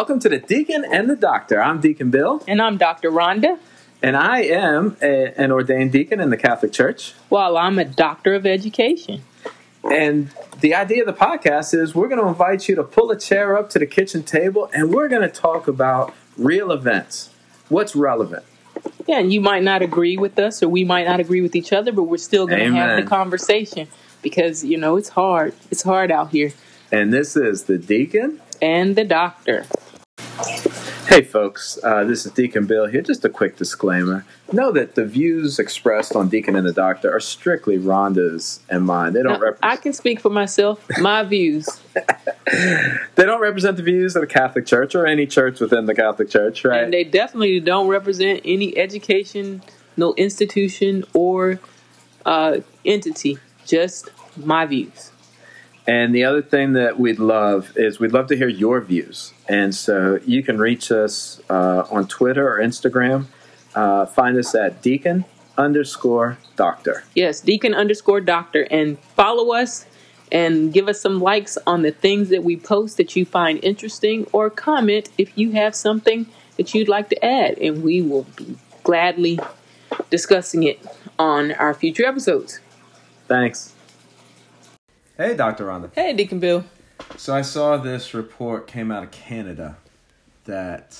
Welcome to the Deacon and the Doctor. I'm Deacon Bill, And I'm Dr. Rhonda, and I am a, an ordained deacon in the Catholic Church. while I'm a doctor of education. And the idea of the podcast is we're going to invite you to pull a chair up to the kitchen table and we're going to talk about real events. What's relevant? Yeah, and you might not agree with us or we might not agree with each other, but we're still going to have the conversation because, you know, it's hard. It's hard out here. And this is the Deacon. And the doctor. Hey, folks, uh, this is Deacon Bill here. Just a quick disclaimer. Know that the views expressed on Deacon and the Doctor are strictly Rhonda's and mine. They don't Now, I can speak for myself. My views. They don't represent the views of the Catholic Church or any church within the Catholic Church, right? And they definitely don't represent any education, no institution or uh, entity. Just my views. And the other thing that we'd love is we'd love to hear your views. And so you can reach us uh, on Twitter or Instagram. Uh, find us at deacon underscore doctor. Yes, Deacon underscore doctor. And follow us and give us some likes on the things that we post that you find interesting or comment if you have something that you'd like to add. And we will be gladly discussing it on our future episodes. Thanks. Hey, Dr. Rhonda. Hey, Deacon Bill. So I saw this report came out of Canada that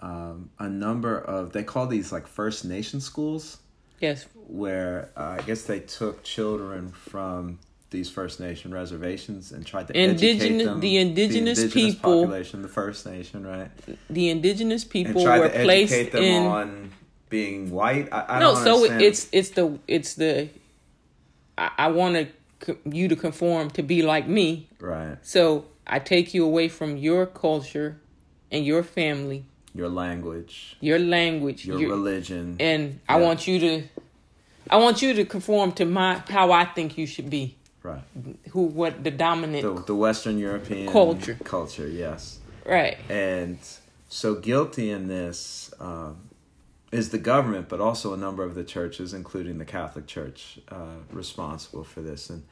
um, a number of, they call these like First Nation schools. Yes, where uh, I guess they took children from these First Nation reservations and tried to Indigenous- educate them. the indigenous indigenous people- population, the First Nation, right? the indigenous people were to placed them in. on being white. I, I no, so understand. it's it's the it's the. I, I want to you to conform to be like me, right. So I take you away from your culture and your family, Your language, your language, your your- religion, and I want you to, I want you to conform to my how I think you should be. right? Who what the dominant The, the Western European Culture. culture, yes. right? And so guilty in this um, is the government, but also a number of the churches, including the Catholic Church, uh, responsible for this. And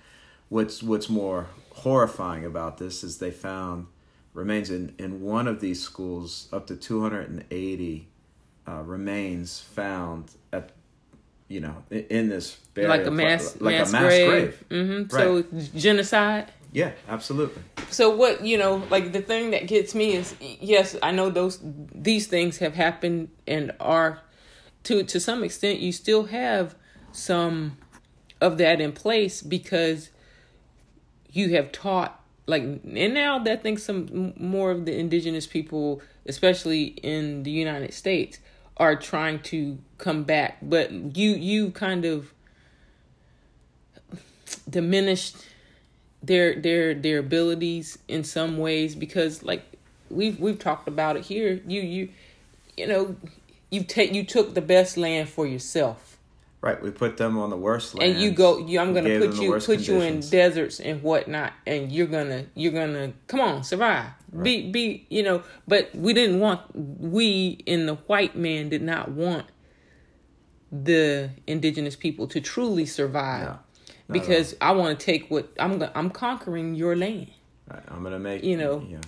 what's what's more horrifying about this is they found remains in, in one of these schools up to 280 uh, remains found at you know in, this burial Like a mass like mass a mass grave. grave. hmm Right. So genocide. Yeah, absolutely. So what you know, like the thing that gets me is yes, I know those these things have happened and are to to some extent you still have some of that in place because you have taught like and now that I think some more of the indigenous people especially in the United States are trying to come back. But you you kind of diminished their their their abilities in some ways because like we've we've talked about it here. You you you know you take you took the best land for yourself. Right, we put them on the worst land. and you go you i'm gonna put you put you in deserts and whatnot and you're gonna you're gonna come on survive. Be be you know but we didn't want we in the white man did not want the indigenous people to truly survive. No, because i want to take what i'm i'm conquering your land. Right, I'm gonna make You know, yeah,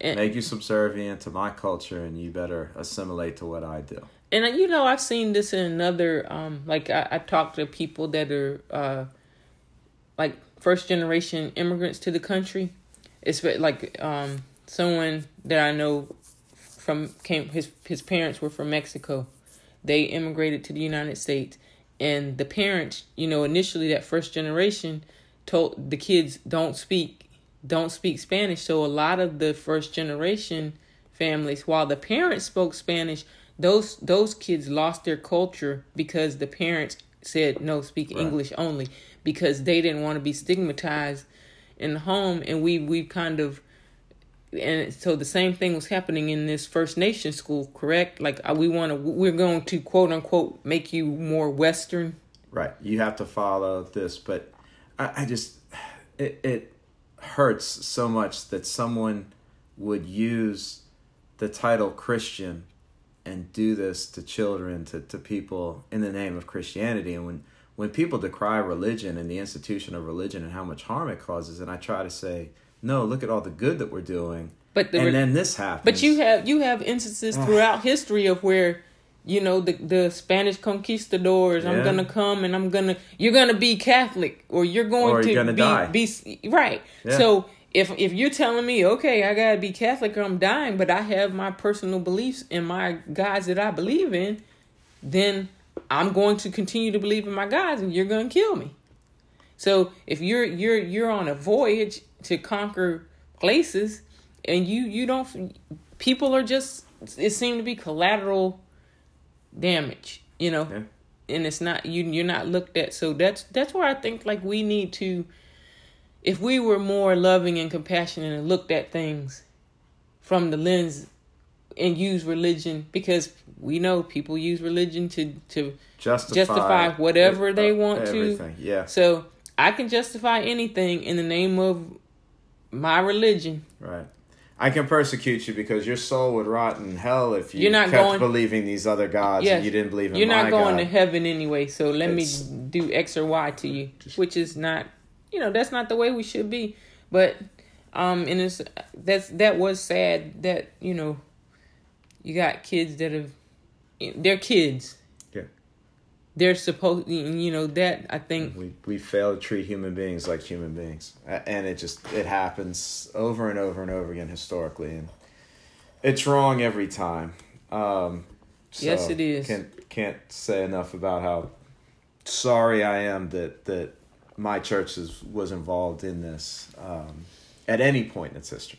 and- make you subservient to my culture, and you better assimilate to what I do. and you know i've seen this in another um like i, I talk to people that are uh like first generation immigrants to the country. It's like um someone that i know from came his his parents were from mexico. They immigrated to the united states. And the parents you know initially that first generation told the kids don't speak don't speak spanish so a lot of the first generation families while the parents spoke spanish those those kids lost their culture because the parents said no speak Right. english only because they didn't want to be stigmatized in the home and we we kind of and so the same thing was happening in this First Nation school, correct? Like uh, we want to, we're going to quote unquote make you more Western. Right, you have to follow this, but I, I just it it hurts so much that someone would use the title Christian and do this to children, to, to people in the name of Christianity. And when, when people decry religion and the institution of religion and how much harm it causes, and I try to say, no, look at all the good that we're doing. But the and then this happens. But you have you have instances throughout history of where you know the the Spanish conquistadors. I'm gonna come and I'm gonna you're gonna be Catholic or you're going Or to you're gonna be die. be right. Yeah. So if if you're telling me okay, I gotta be Catholic or I'm dying, but I have my personal beliefs and my gods that I believe in, then I'm going to continue to believe in my gods and you're gonna kill me. So if you're you're you're on a voyage to conquer places and you you don't people are just it seemed to be collateral damage, you know. Yeah. And it's not you you're not looked at. So that's that's where I think like we need to if we were more loving and compassionate and looked at things from the lens and use religion because we know people use religion to to justify, justify whatever it- they uh, want to. Yeah, so I can justify anything in the name of my religion. right. I can persecute you because your soul would rot in hell if you You're not kept going- believing these other gods Yes. and you didn't believe in God. You're not going God. to heaven anyway, so let It's- me do X or Y to you, which is not, you know, that's not the way we should be. But um, and it's that's that was sad that you know, you got kids that have, they're kids. They're supposed, you know, that I think We we fail to treat human beings like human beings, and it just it happens over and over and over again historically, and it's wrong every time. Um, so Yes, it is. Can't can't say enough about how sorry I am that that my church is, was involved in this um, at any point in its history.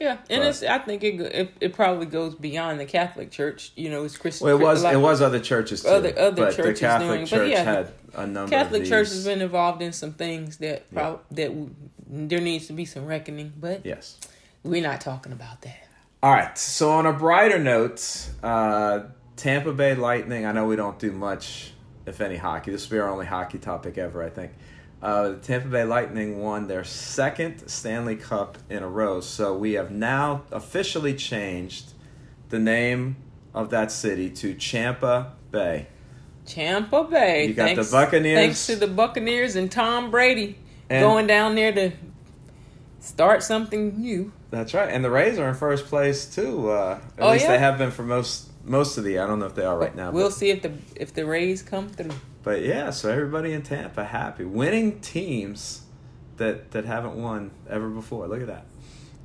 Yeah, and But- it's. I think it, it it probably goes beyond the Catholic Church. You know, it's Christian. Well, it was it was other churches too, Other- other but churches the Catholic doing- but Church yeah, had a number. Catholic Church has been involved in some things that Yeah. that w- there needs to be some reckoning, but yes. we're not talking about that. All right. So on a brighter note, uh, Tampa Bay Lightning. I know we don't do much, if any, hockey. This will be our only hockey topic ever, I think. Uh, the Tampa Bay Lightning won their second Stanley Cup in a row. So we have now officially changed the name of that city to Champa Bay. Champa Bay. You got the thanks, Buccaneers. Thanks to the Buccaneers and Tom Brady And- going down there to start something new. That's right. And the Rays are in first place too. Uh, at Oh, least yeah? they have been for most most of the. I don't know if they are right now. we'll but- see if the if the Rays come through. But yeah, so everybody in Tampa happy. Winning teams that that haven't won ever before. Look at that.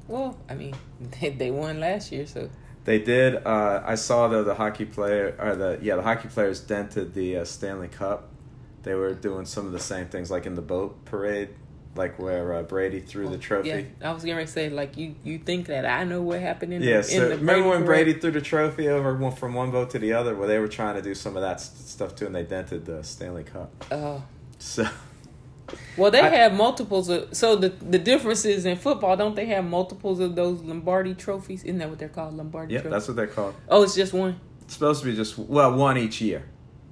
Well, I mean, they, they won last year, so They did. Uh, I saw though the hockey player or the yeah the hockey players dented the uh, Stanley Cup. They were doing some of the same things like in the boat parade, like where uh, Brady threw the trophy. Yeah, I was gonna say like you you think that I know what happened in Yeah, the, so in the remember when? Brady threw the trophy over from one boat to the other? where they were trying to do some of that s- stuff too, and they dented the Stanley Cup. Oh, So well, they I- have multiples of. So the the difference is in football, don't they have multiples of those Lombardi trophies? Isn't that what they're called, Lombardi yeah, trophies? that's what they're called. oh, it's just one. It's supposed to be just well one each year.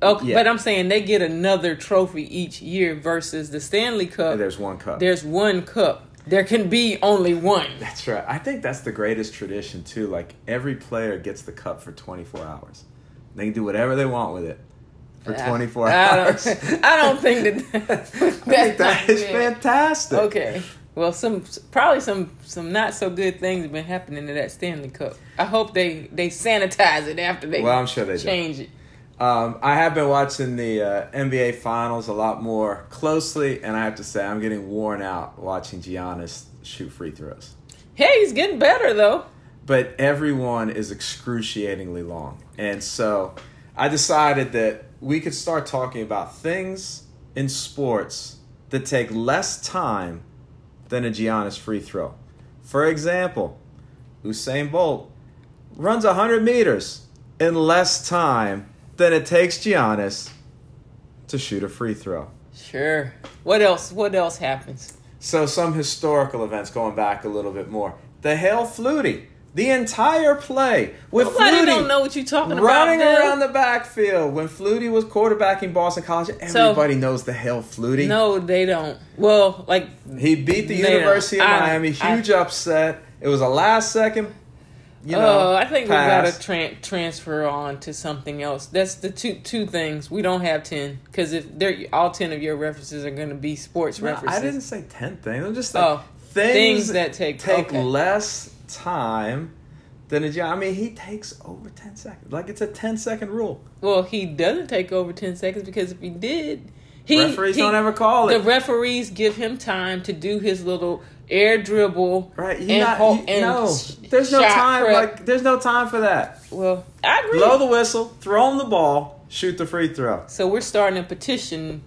Okay, Yeah. but I'm saying they get another trophy each year versus the Stanley Cup. And there's one cup. There's one cup. There can be only one. That's right. I think that's the greatest tradition too. Like every player gets the cup for 24 hours. They can do whatever they want with it for I- 24 I hours. don't, I don't think that. I think that is yeah. fantastic. Okay. Well, some probably some some not so good things have been happening to that Stanley Cup. I hope they they sanitize it after they Well, I'm sure they do. change it. Um, I have been watching the uh, NBA Finals a lot more closely, and I have to say I'm getting worn out watching Giannis shoot free throws. Hey, he's getting better though. But everyone is excruciatingly long, and so I decided that we could start talking about things in sports that take less time than a Giannis free throw. For example, Usain Bolt runs 100 meters in less time than it takes Giannis to shoot a free throw. Sure. What else? What else happens? So, some historical events going back a little bit more. The Hail Flutie, the entire play with Nobody Flutie don't know what you're talking running about. Around the backfield when Flutie was quarterbacking Boston College. Everybody knows the Hail Flutie. No, they don't. Well, like He beat the University of don't. I- Miami. I- Huge upset. It was a last second, you know. oh, I think pass. we got to tran transfer on to something else. That's the two two things. We don't have ten because if they're all ten of your references are going to be sports No, references. I didn't say ten things. I'm just saying Oh, things, things that take- take okay. less time than a I mean, he takes over 10 seconds. Like, it's a 10 second rule. Well, he doesn't take over 10 seconds because if he did, he, referees he, don't ever call it. The referees give him time to do his little air dribble. Right. not, you- and no, there's no time. prep. Like, there's no time for that. well, I agree. Blow the whistle, throw him the ball, shoot the free throw. so we're starting a petition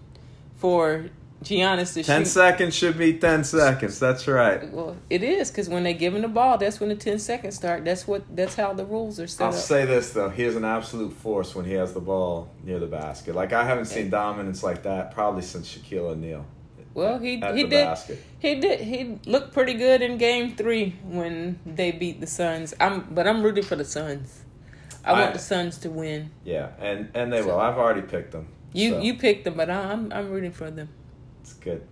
for Giannis to 10 shoot. seconds should be 10 seconds. That's right. Well, it is because when they give him the ball, that's when the 10 seconds start. That's what. That's how the rules are set I'll up. say this though, he is an absolute force when he has the ball near the basket. Like I haven't seen dominance like that probably since Shaquille O'Neal. Well, he he did. basket. He did. He looked pretty good in Game Three when they beat the Suns. I'm, but I'm rooting for the Suns. I, I- want the Suns to win. Yeah, and and they will. I've already picked them. You so you picked them, but I'm I'm rooting for them. it's good.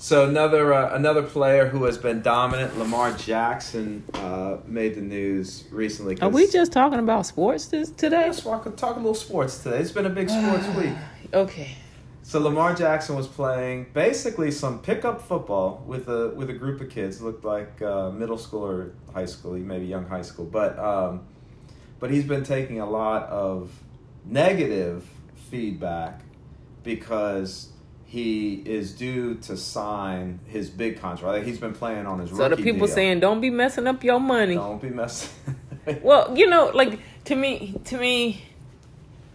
So another uh, another player who has been dominant, Lamar Jackson, uh, made the news recently. Are we just talking about sports this, today? Let's walk, talk a little sports today. It's been a big sports week. Okay. So Lamar Jackson was playing basically some pickup football with a with a group of kids. Looked like uh, middle school or high school, maybe young high school. But um, but he's been taking a lot of negative feedback because he is due to sign his big contract. Like, He's been playing on his So the people deal. saying, "Don't be messing up your money." don't be messing. Well, you know, like to me, to me,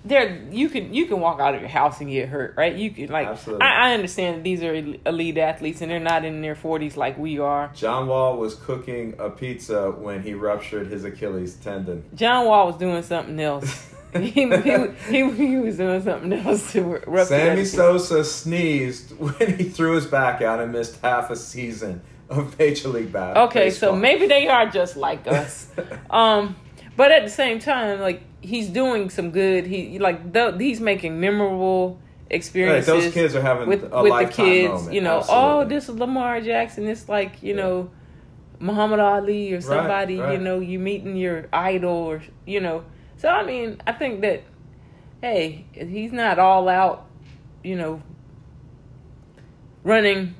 there you can you can walk out of your house and get hurt, right? You can like Absolutely. I, I understand that these are elite athletes and they're not in their forties like we are. John Wall was cooking a pizza when he ruptured his Achilles tendon. John Wall was doing something else. he, he, he, he was doing something else to rupture. Sammy Sosa sneezed when he threw his back out and missed half a season of Major League Bat- Okay, so maybe they are just like us. um, but at the same time, like he's doing some good. He like th- he's making memorable Right, experiences. those kids are having with a with the kids, moment. you know, oh, Absolutely. oh, this is Lamar Jackson. It's like you know, Muhammad Ali or somebody. right. You know, you meeting your idol, or you know. So I mean, I think that, hey, he's not all out, you know, running,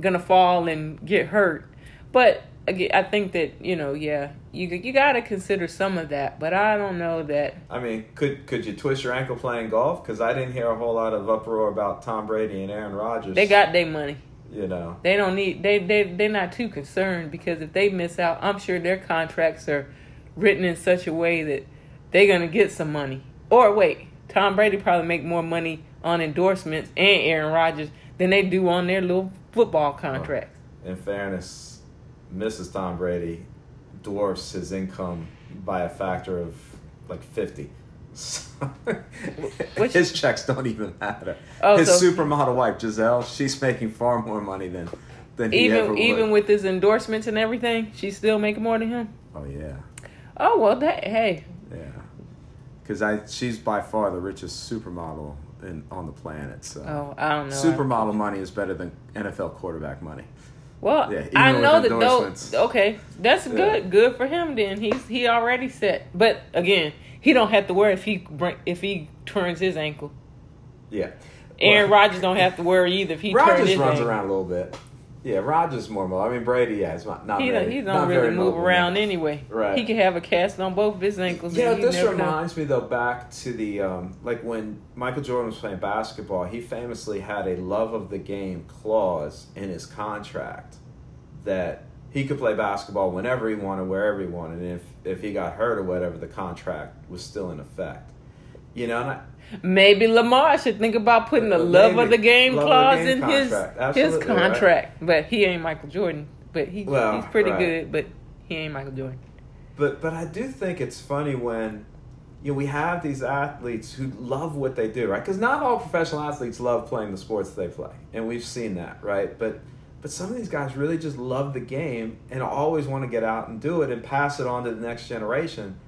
gonna fall and get hurt, but again, I think that you know, yeah, you you got to consider some of that. But I don't know that. I mean, could could you twist your ankle playing golf? Because I didn't hear a whole lot of uproar about Tom Brady and Aaron Rodgers. They got their money. you know. They don't need they they they're not too concerned because if they miss out, I'm sure their contracts are written in such a way that they're gonna get some money. Or wait, Tom Brady probably make more money on endorsements and Aaron Rodgers than they do on their little football contracts. In fairness, Mrs. Tom Brady dwarfs his income by a factor of like fifty. So, Which- his checks don't even matter. Oh, his so- supermodel wife Gisele, she's making far more money than than he ever Even would. even with his endorsements and everything, she's still making more than him. oh yeah, Oh well, that hey, yeah. Because I, she's by far the richest supermodel in on the planet. So oh I don't know. supermodel money is better than NFL quarterback money. Well, Yeah, I know that those. Okay, that's Yeah. good. Good for him. Then he's he already set. But again, he don't have to worry if he bring, if he turns his ankle. Yeah. Aaron Well, Rodgers don't have to worry either if he turns Rodgers his runs ankle. around a little bit. Yeah, Rodgers more mobile. I mean Brady, yeah, it's not, not He very, don't, he not don't very really move around anyway. Right. He can have a cast on both of his ankles. Yeah, this never know. reminds me though back to the um, like when Michael Jordan was playing basketball. He famously had a love of the game clause in his contract that he could play basketball whenever he wanted, wherever he wanted, and if if he got hurt or whatever, the contract was still in effect. You know, and I, Maybe Lamar should think about putting the love of the game of the clause game in his contract. his Absolutely, right. contract. But he ain't Michael Jordan. But he Well, he's pretty right. good. But he ain't Michael Jordan. But but I do think it's funny when you know we have these athletes who love what they do, right? Because not all professional athletes love playing the sports they play, and we've seen that, right? But but some of these guys really just love the game and always want to get out and do it and pass it on to the next generation,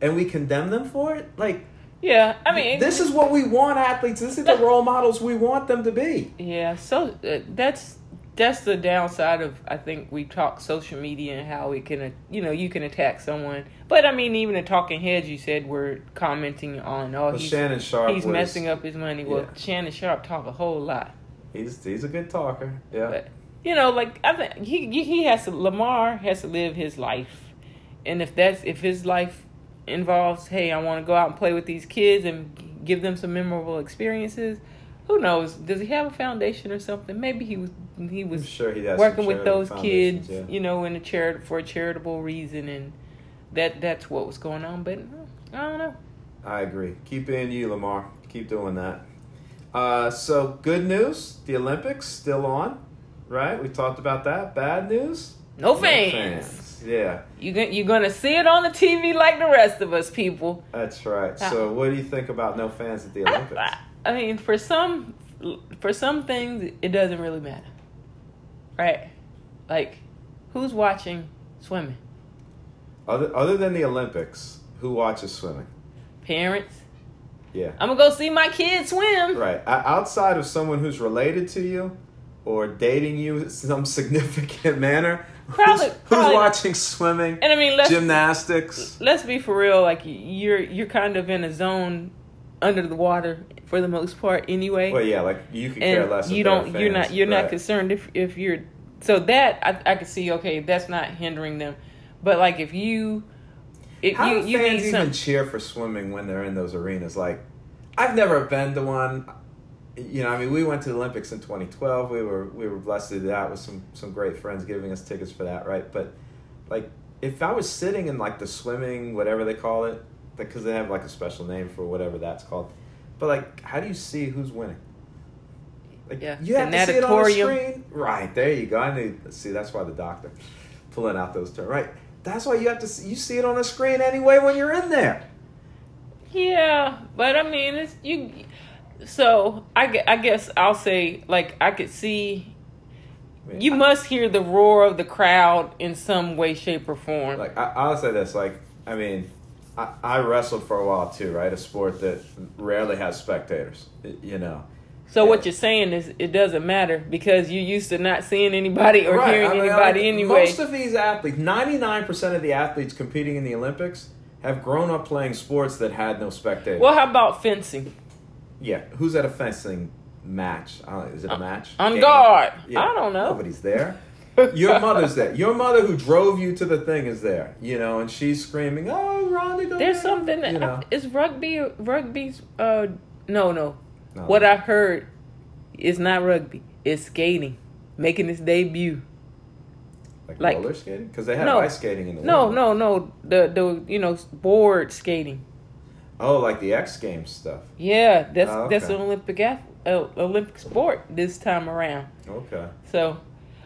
and we condemn them for it. Like Yeah, I mean, this is what we want athletes. This is the role models we want them to be. Yeah, so uh, that's that's the downside of I think we talk social media and how it can uh, you know you can attack someone. But I mean, even the talking heads you said were commenting on oh But he's Shannon Sharpe he's was- messing up his money. Well, Yeah. Shannon Sharpe talk a whole lot. He's he's a good talker. Yeah. But you know, like I think he he has to Lamar has to live his life, and if that's if his life involves, hey, I want to go out and play with these kids and give them some memorable experiences. Who knows? Does he have a foundation or something? Maybe he was he was I'm sure he working with those kids, yeah. you know, in a charit for a charitable reason, and that that's what was going on. But I don't know. I agree. Keep being you, Lamar. Keep doing that. Uh, so good news: the Olympics still on, right? We talked about that. Bad news: No No fans. fans. Yeah, You you're gonna see it on the TV like the rest of us people. that's right. So, what do you think about no fans at the Olympics? I, I mean, for some, for some things, it doesn't really matter, right? Like, who's watching swimming? Other other than the Olympics, who watches swimming? Parents. Yeah, I'm gonna go see my kids swim. right. Outside of someone who's related to you or dating you in some significant manner, Probably- who's, probably watching swimming, And I mean, let's gymnastics? let's be for real. Like, you're you're kind of in a zone under the water for the most part, anyway. Well, yeah, like you could care less. you don't you're not you're not concerned if if you're so that I I could see okay that's not hindering them, but like if you if How you do you fans even some cheer for swimming when they're in those arenas? Like, I've never been to one. You know, I mean, we went to the Olympics in 2012. We were we were blessed to do that with some some great friends giving us tickets for that, right? But like, if I was sitting in like the swimming, whatever they call it, because they have like a special name for whatever that's called. But like, how do you see who's winning? Like, Yeah, you have to see it on the screen, right? There you go. I knew. See, that's why the doctor pulling out those terms, right? That's why you have to see, you see it on the screen anyway when you're in there. yeah but I mean it's you so I I guess I'll say like I could see you I- must hear the roar of the crowd in some way shape or form like I, I'll say this. Like, I mean, I, I wrestled for a while too, right? A sport that rarely has spectators. You know. so what you're saying is it doesn't matter because you're used to not seeing anybody or Right, hearing I mean, anybody like, anyway Most of these athletes, ninety nine percent of the athletes competing in the Olympics, have grown up playing sports that had no spectators. well how about fencing Yeah, who's at a fencing match? I don't, is it a match? on Game? guard Yeah, I don't know Nobody's there. Your mother's there. Your mother who drove you to the thing is there. You know, and she's screaming, "Oh, Rhonda!" go There's something him," that you know. is rugby. Rugby's uh no no. No. What I heard is not rugby. It's skating, making its debut. like, like- roller skating because they have No. ice skating in the No winter. no no. The the you know board skating. Oh, like the X Games stuff. Yeah, that's Oh, that's an Olympic uh, Olympic sport this time around. Okay. So,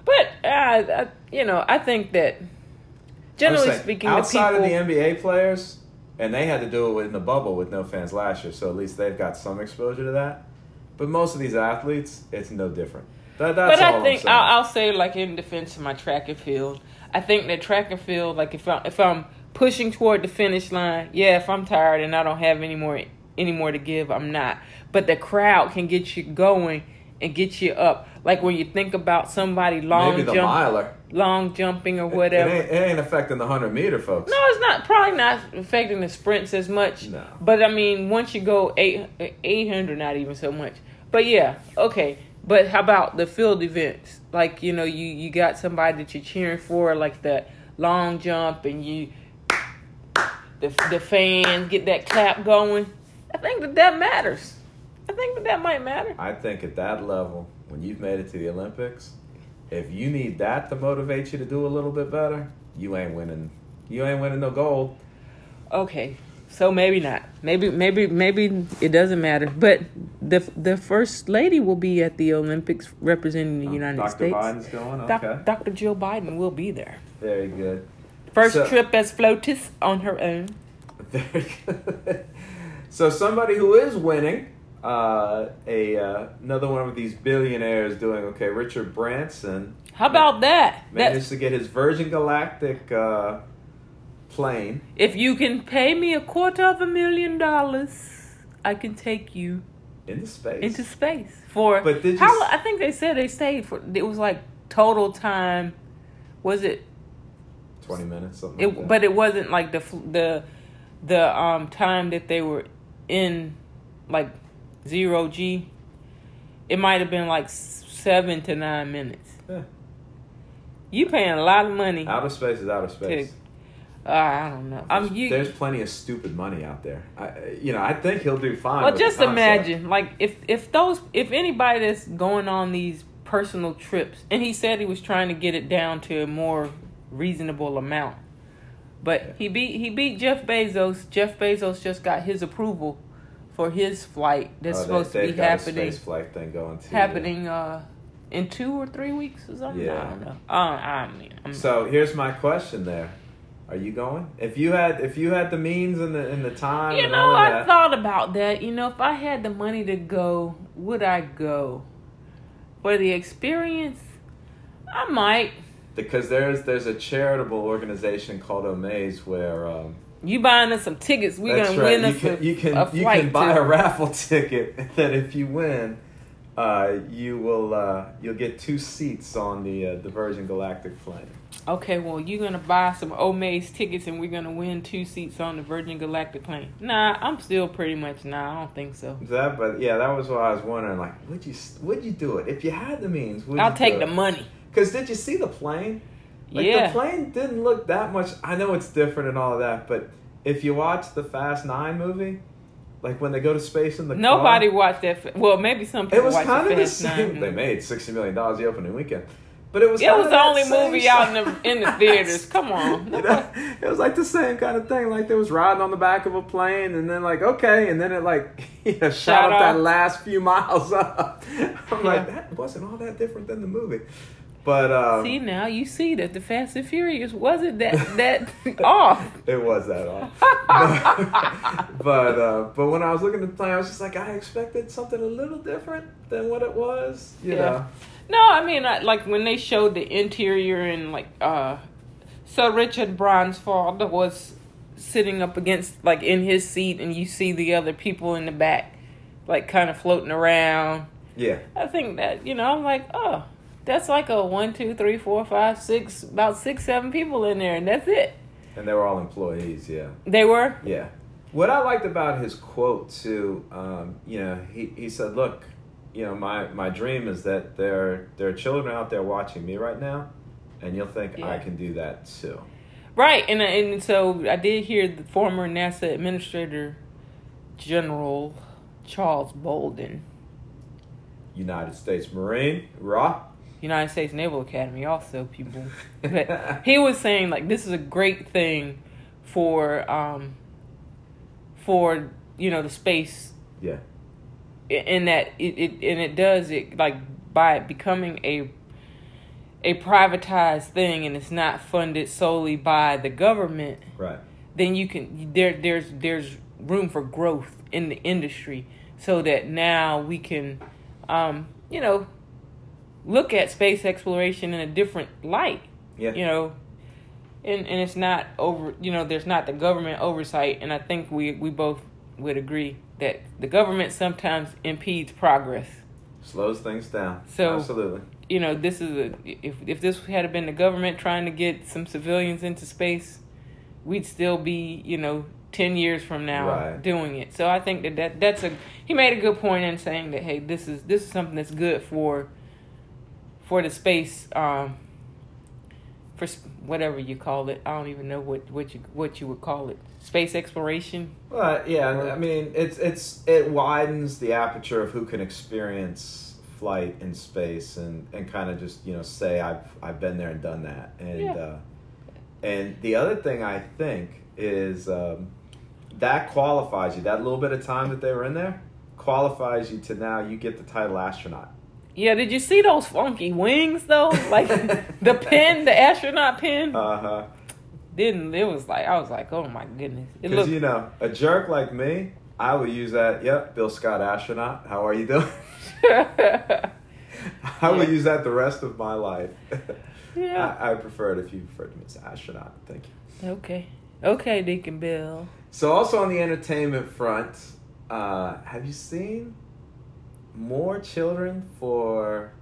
but uh, I, you know I think that generally saying, speaking, the outside people of the NBA players, and they had to do it in the bubble with no fans last year, so at least they've got some exposure to that. But most of these athletes, it's no different. That, that's but I think. I'll, I'll say like in defense of my track and field, I think that track and field, like if I if I'm pushing toward the finish line, yeah, if I'm tired and I don't have any more any more to give, I'm not. But the crowd can get you going and get you up. Like when you think about somebody long Maybe the jump, miler. long jumping or It whatever. ain't, it ain't affecting the 100 meter, folks. No, it's not. Probably not affecting the sprints as much. No. But I mean, once you go eight eight hundred, not even so much. But yeah, okay. But how about the field events? Like you know, you you got somebody that you're cheering for, like that long jump, and you the the fans get that clap going. I think that that matters. I think that that might matter. I think at that level, when you've made it to the Olympics, if you need that to motivate you to do a little bit better, you ain't winning. You ain't winning no gold. Okay, so maybe not. Maybe maybe maybe it doesn't matter. But the the first lady will be at the Olympics representing the oh, United States. Dr. States. Biden's going. Doc- Okay, Dr. Jill Biden will be there. very good. First So- trip as FLOTUS on her own. Very good. so somebody who is winning, uh, a uh, another one of these billionaires doing okay. Richard Branson How about that? managed That's, to get his Virgin Galactic uh, plane. if you can pay me a quarter of a million dollars, I can take you into space. into space for. But did you how? I think they said they stayed for. It was like total time. Was it? Twenty minutes, something. It, like that. but it wasn't like the the the um time that they were in like zero g. It might have been like seven to nine minutes. Yeah. You paying a lot of money. outer space is outer space. Uh, I don't know. I'm you. There's plenty of stupid money out there. I, you know, I think he'll do fine. Well, just imagine, like if if those if anybody that's going on these personal trips, and he said he was trying to get it down to a more reasonable amount, but he beat he beat Jeff Bezos. Jeff Bezos just got his approval for his flight that's Oh, they- supposed to be got a happening space flight thing going too. happening uh in two or three weeks or something. Yeah. I don't know. Uh, I mean, I'm, So here's my question: There, are you going? If you had, if you had the means and the and the time, You know, I that, thought about that. You know, if I had the money to go, would I go? For the experience, I might. Because there's there's a charitable organization called Omaze where. Um, You buying us some tickets? We're gonna right. win you us can, a, you can a you can buy to- a raffle ticket that if you win, uh, you will uh, you'll get two seats on the uh, the Virgin Galactic plane. Okay, well, you're gonna buy some Omaze tickets, and we're gonna win two seats on the Virgin Galactic plane. Nah, I'm still pretty much nah. I don't think so. That, but yeah, that was what I was wondering. Like, would you would you do it if you had the means? Would I'll take the money. Because did you see the plane? Like yeah. the plane didn't look that much. I know it's different and all of that, but if you watch the Fast Nine movie, like when they go to space in the car, Nobody watched that. Well, maybe some people It was kind the of the same. Nine. They made sixty million dollars the opening weekend, but it was. It was the only movie out in the in the theaters. Come on. You know, it was like the same kind of thing. Like they was riding on the back of a plane, and then like okay, and then it like you know, shot Shot up that last few miles up. I'm like that wasn't all that different than the movie, but um, See now, you see that the Fast and Furious wasn't that that off. it was that off. but uh, but when I was looking at the plane, I was just like I expected something a little different than what it was. You Yeah. know. No, I mean I, like when they showed the interior and like uh, Sir Richard Branson was sitting up against like in his seat, and you see the other people in the back, like kind of floating around. Yeah. I think that you know I'm like oh. That's like a one, two, three, four, five, six, about six, seven people in there, and that's it. And they were all employees. Yeah. They were. Yeah. What I liked about his quote too, um, you know, he, he said, "Look, you know, my, my dream is that there there are children out there watching me right now, and you'll think I can do that too." Right, and and so I did hear the former NASA Administrator General Charles Bolden, United States Marine, raw. United States Naval Academy, also people, but he was saying like this is a great thing for um for you know the space Yeah. in that it, it and it does it like by becoming a a privatized thing and it's not funded solely by the government Right. then you can there there's there's room for growth in the industry so that now we can um you know look at space exploration in a different light Yeah. you know and and it's not over you know there's not the government oversight and i think we we both would agree that the government sometimes impedes progress Slows things down. So- Absolutely. you know this is a if if this had been the government trying to get some civilians into space we'd still be you know 10 years from now Right. doing it so i think that, that that's a he made a good point in saying that hey this is this is something that's good for for the space um for whatever you call it i don't even know what what you what you would call it space exploration Well, yeah, I mean, it's it's it widens the aperture of who can experience flight in space and, and kind of just you know say I've I've been there and done that and Yeah. uh, and the other thing I think is um, that qualifies you that little bit of time that they were in there qualifies you to now you get the title astronaut. Yeah did you see those funky wings though like the pin the astronaut pin Uh huh. didn't it was like I was like, oh my goodness. Because you know a jerk like me, I would use that. Yep, Bill Scott astronaut. How are you doing? I would use that the rest of my life. Yeah. I, I prefer it if you refer to me as astronaut. Thank you. Okay. Okay, Deacon Bill. So, also on the entertainment front, uh, have you seen more children for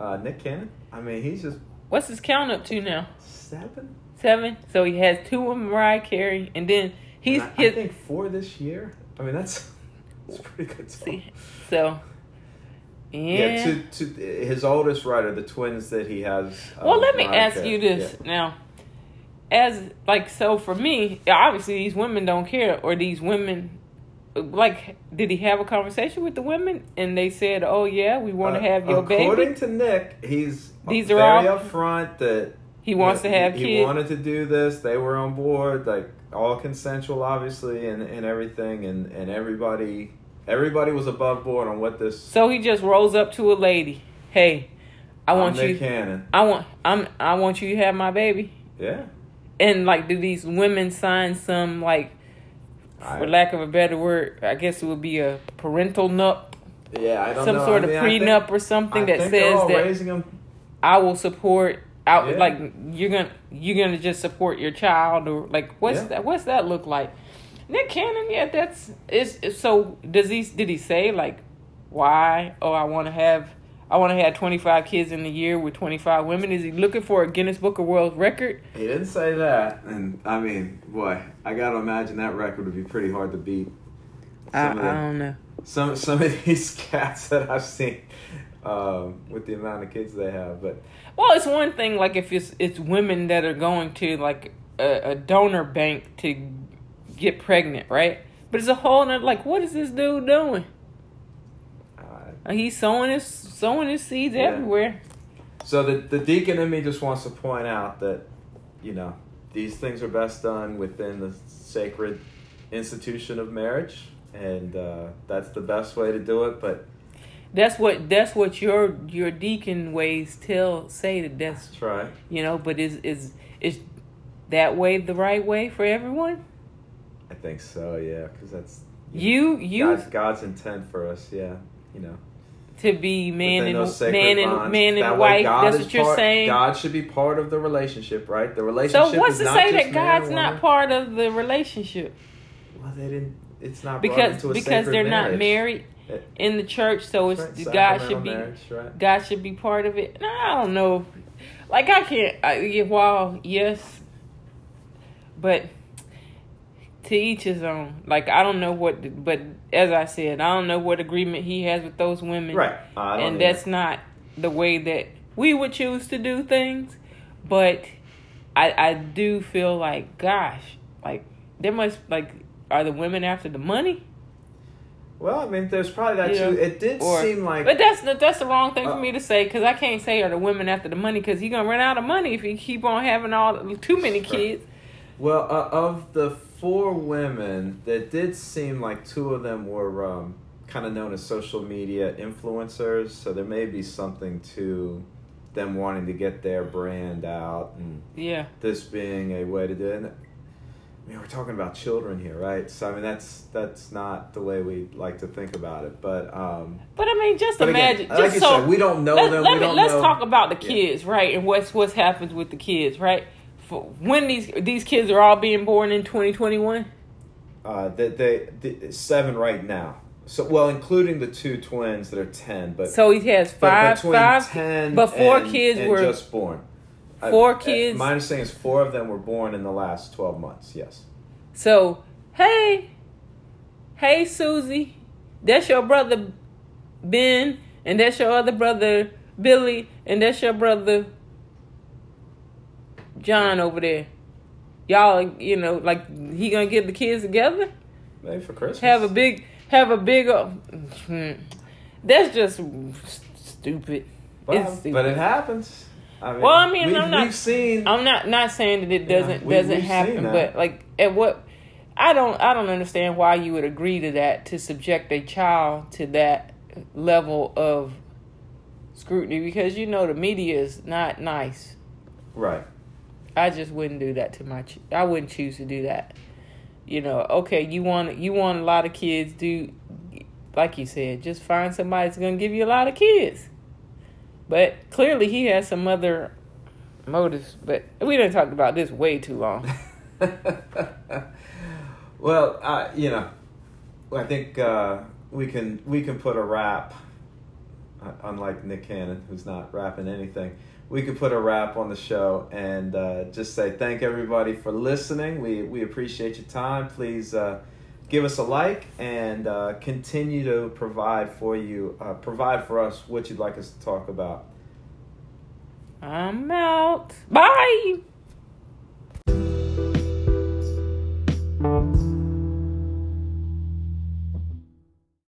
uh, Nick Cannon? I mean, he's just What's his count up to now? seven. Seven. So he has two with Mariah Carey and then he's And I, I think four this year. I mean, that's that's pretty good. Too. see so yeah. Yeah, to, to his oldest writer, the twins that he has. uh, well let me Mariah ask Carey. you this Yeah. now. as like so for me, obviously these women don't care, or these women like did he have a conversation with the women and they said oh yeah we want to Uh, have your according baby according to Nick, he's These are very all- upfront that he wants you to have he, kids He wanted to do this. They were on board, like all consensual, obviously, and, and everything, and, and everybody everybody was above board on what this. so he just rolls up to a lady hey i want Nick you Cannon. i want i'm i want you to have my baby Yeah, and like do these women sign some like I- for lack of a better word i guess it would be a parental nup yeah. I don't know. some know. sort I mean, of I think- prenup or something I that says that. I will support out Yeah. like you're gonna you're gonna just support your child or like what's Yeah. that what's that look like? Nick Cannon, yeah, that's is is- so does he did he say like why? Oh, I want to have I want to have 25 kids in a year with 25 women. Is he looking for a Guinness Book of World Record? He didn't say that, and I mean, boy, I gotta imagine that record would be pretty hard to beat. I, of I don't know. some some of these cats that I've seen um, with the amount of kids they have, but Well, it's one thing like if it's it's women that are going to like a, a donor bank to get pregnant, right? But it's a whole nother like what is this dude doing? He's sowing his sowing his seeds Yeah. everywhere. so the the deacon in me just wants to point out that you know these things are best done within the sacred institution of marriage, and uh, that's the best way to do it. But That's what that's what your your deacon ways tell say that that's that's right. you know. But is is is that way the right way for everyone? I think so. Yeah, because that's You you God's, God's intent for us. Yeah, you know. To be man and man and bonds. man and wife. That's what you're part- saying. God should be part of the relationship, right? The relationship. so what's to say that God's not part of the relationship? Well, they didn't. It's not because because they're not married eh. in the church, so it's Right, God should be marriage, right? God should be part of it. No, I don't know. Like I can't. I, while yes, but to each his own. Like I don't know what, but as I said, I don't know what agreement he has with those women. Right. I don't and either. that's not the way that we would choose to do things. But I I do feel like, gosh, like there must like are the women after the money? Well, I mean, there's probably that know, too. It did or- seem like. But that's the, that's the wrong thing for Uh, me to say because I can't say are the women after the money because he gonna run out of money if he keep on having all too many kids. Well, uh, of the four women, that did seem like two of them were um, kind of known as social media influencers. So there may be something to them wanting to get their brand out, and Yeah, this being a way to do it. I mean, we're talking about children here, right? So I mean, that's that's not the way we like to think about it. But um, but I mean, just again, imagine. like just you so said, we don't know let, them. let we me, let's know. talk about the Yeah. kids, right? And what's what's happens with the kids, right? For when these these kids are all being born in twenty twenty one. Uh, that they, the seven right now. So well, including the two twins that are ten, but So he has five between five. ten but four and- kids and were- just born. four I- kids- My understanding is four of them were born in the last twelve months. Yes. So hey, hey Susie, that's your brother Ben, and that's your other brother Billy, and that's your brother John over there. Y'all, you know, like he gonna get the kids together, Maybe for Christmas. have a big, have a big. Uh, hmm. that's just stupid. Well, stupid. but it happens. I mean, Well, I mean, we've, I'm not- seen. I'm not not saying that it doesn't we- doesn't happen, but like at what I don't I don't understand why you would agree to that to subject a child to that level of scrutiny because you know the media is not nice. right. I just wouldn't do that to my. I wouldn't choose to do that. You know, okay, you want you want a lot of kids. Do like you said, just find somebody that's gonna give you a lot of kids. But clearly, he has some other motives. But we didn't talk about this way too long. well, uh, you know, I think uh, we can we can put a wrap. Uh, unlike Nick Cannon, who's not rapping anything, we could put a wrap on the show and uh, just say thank everybody for listening. We we appreciate your time. Please uh, give us a like and uh, continue to provide for you, uh, provide for us what you'd like us to talk about. I'm out. Bye.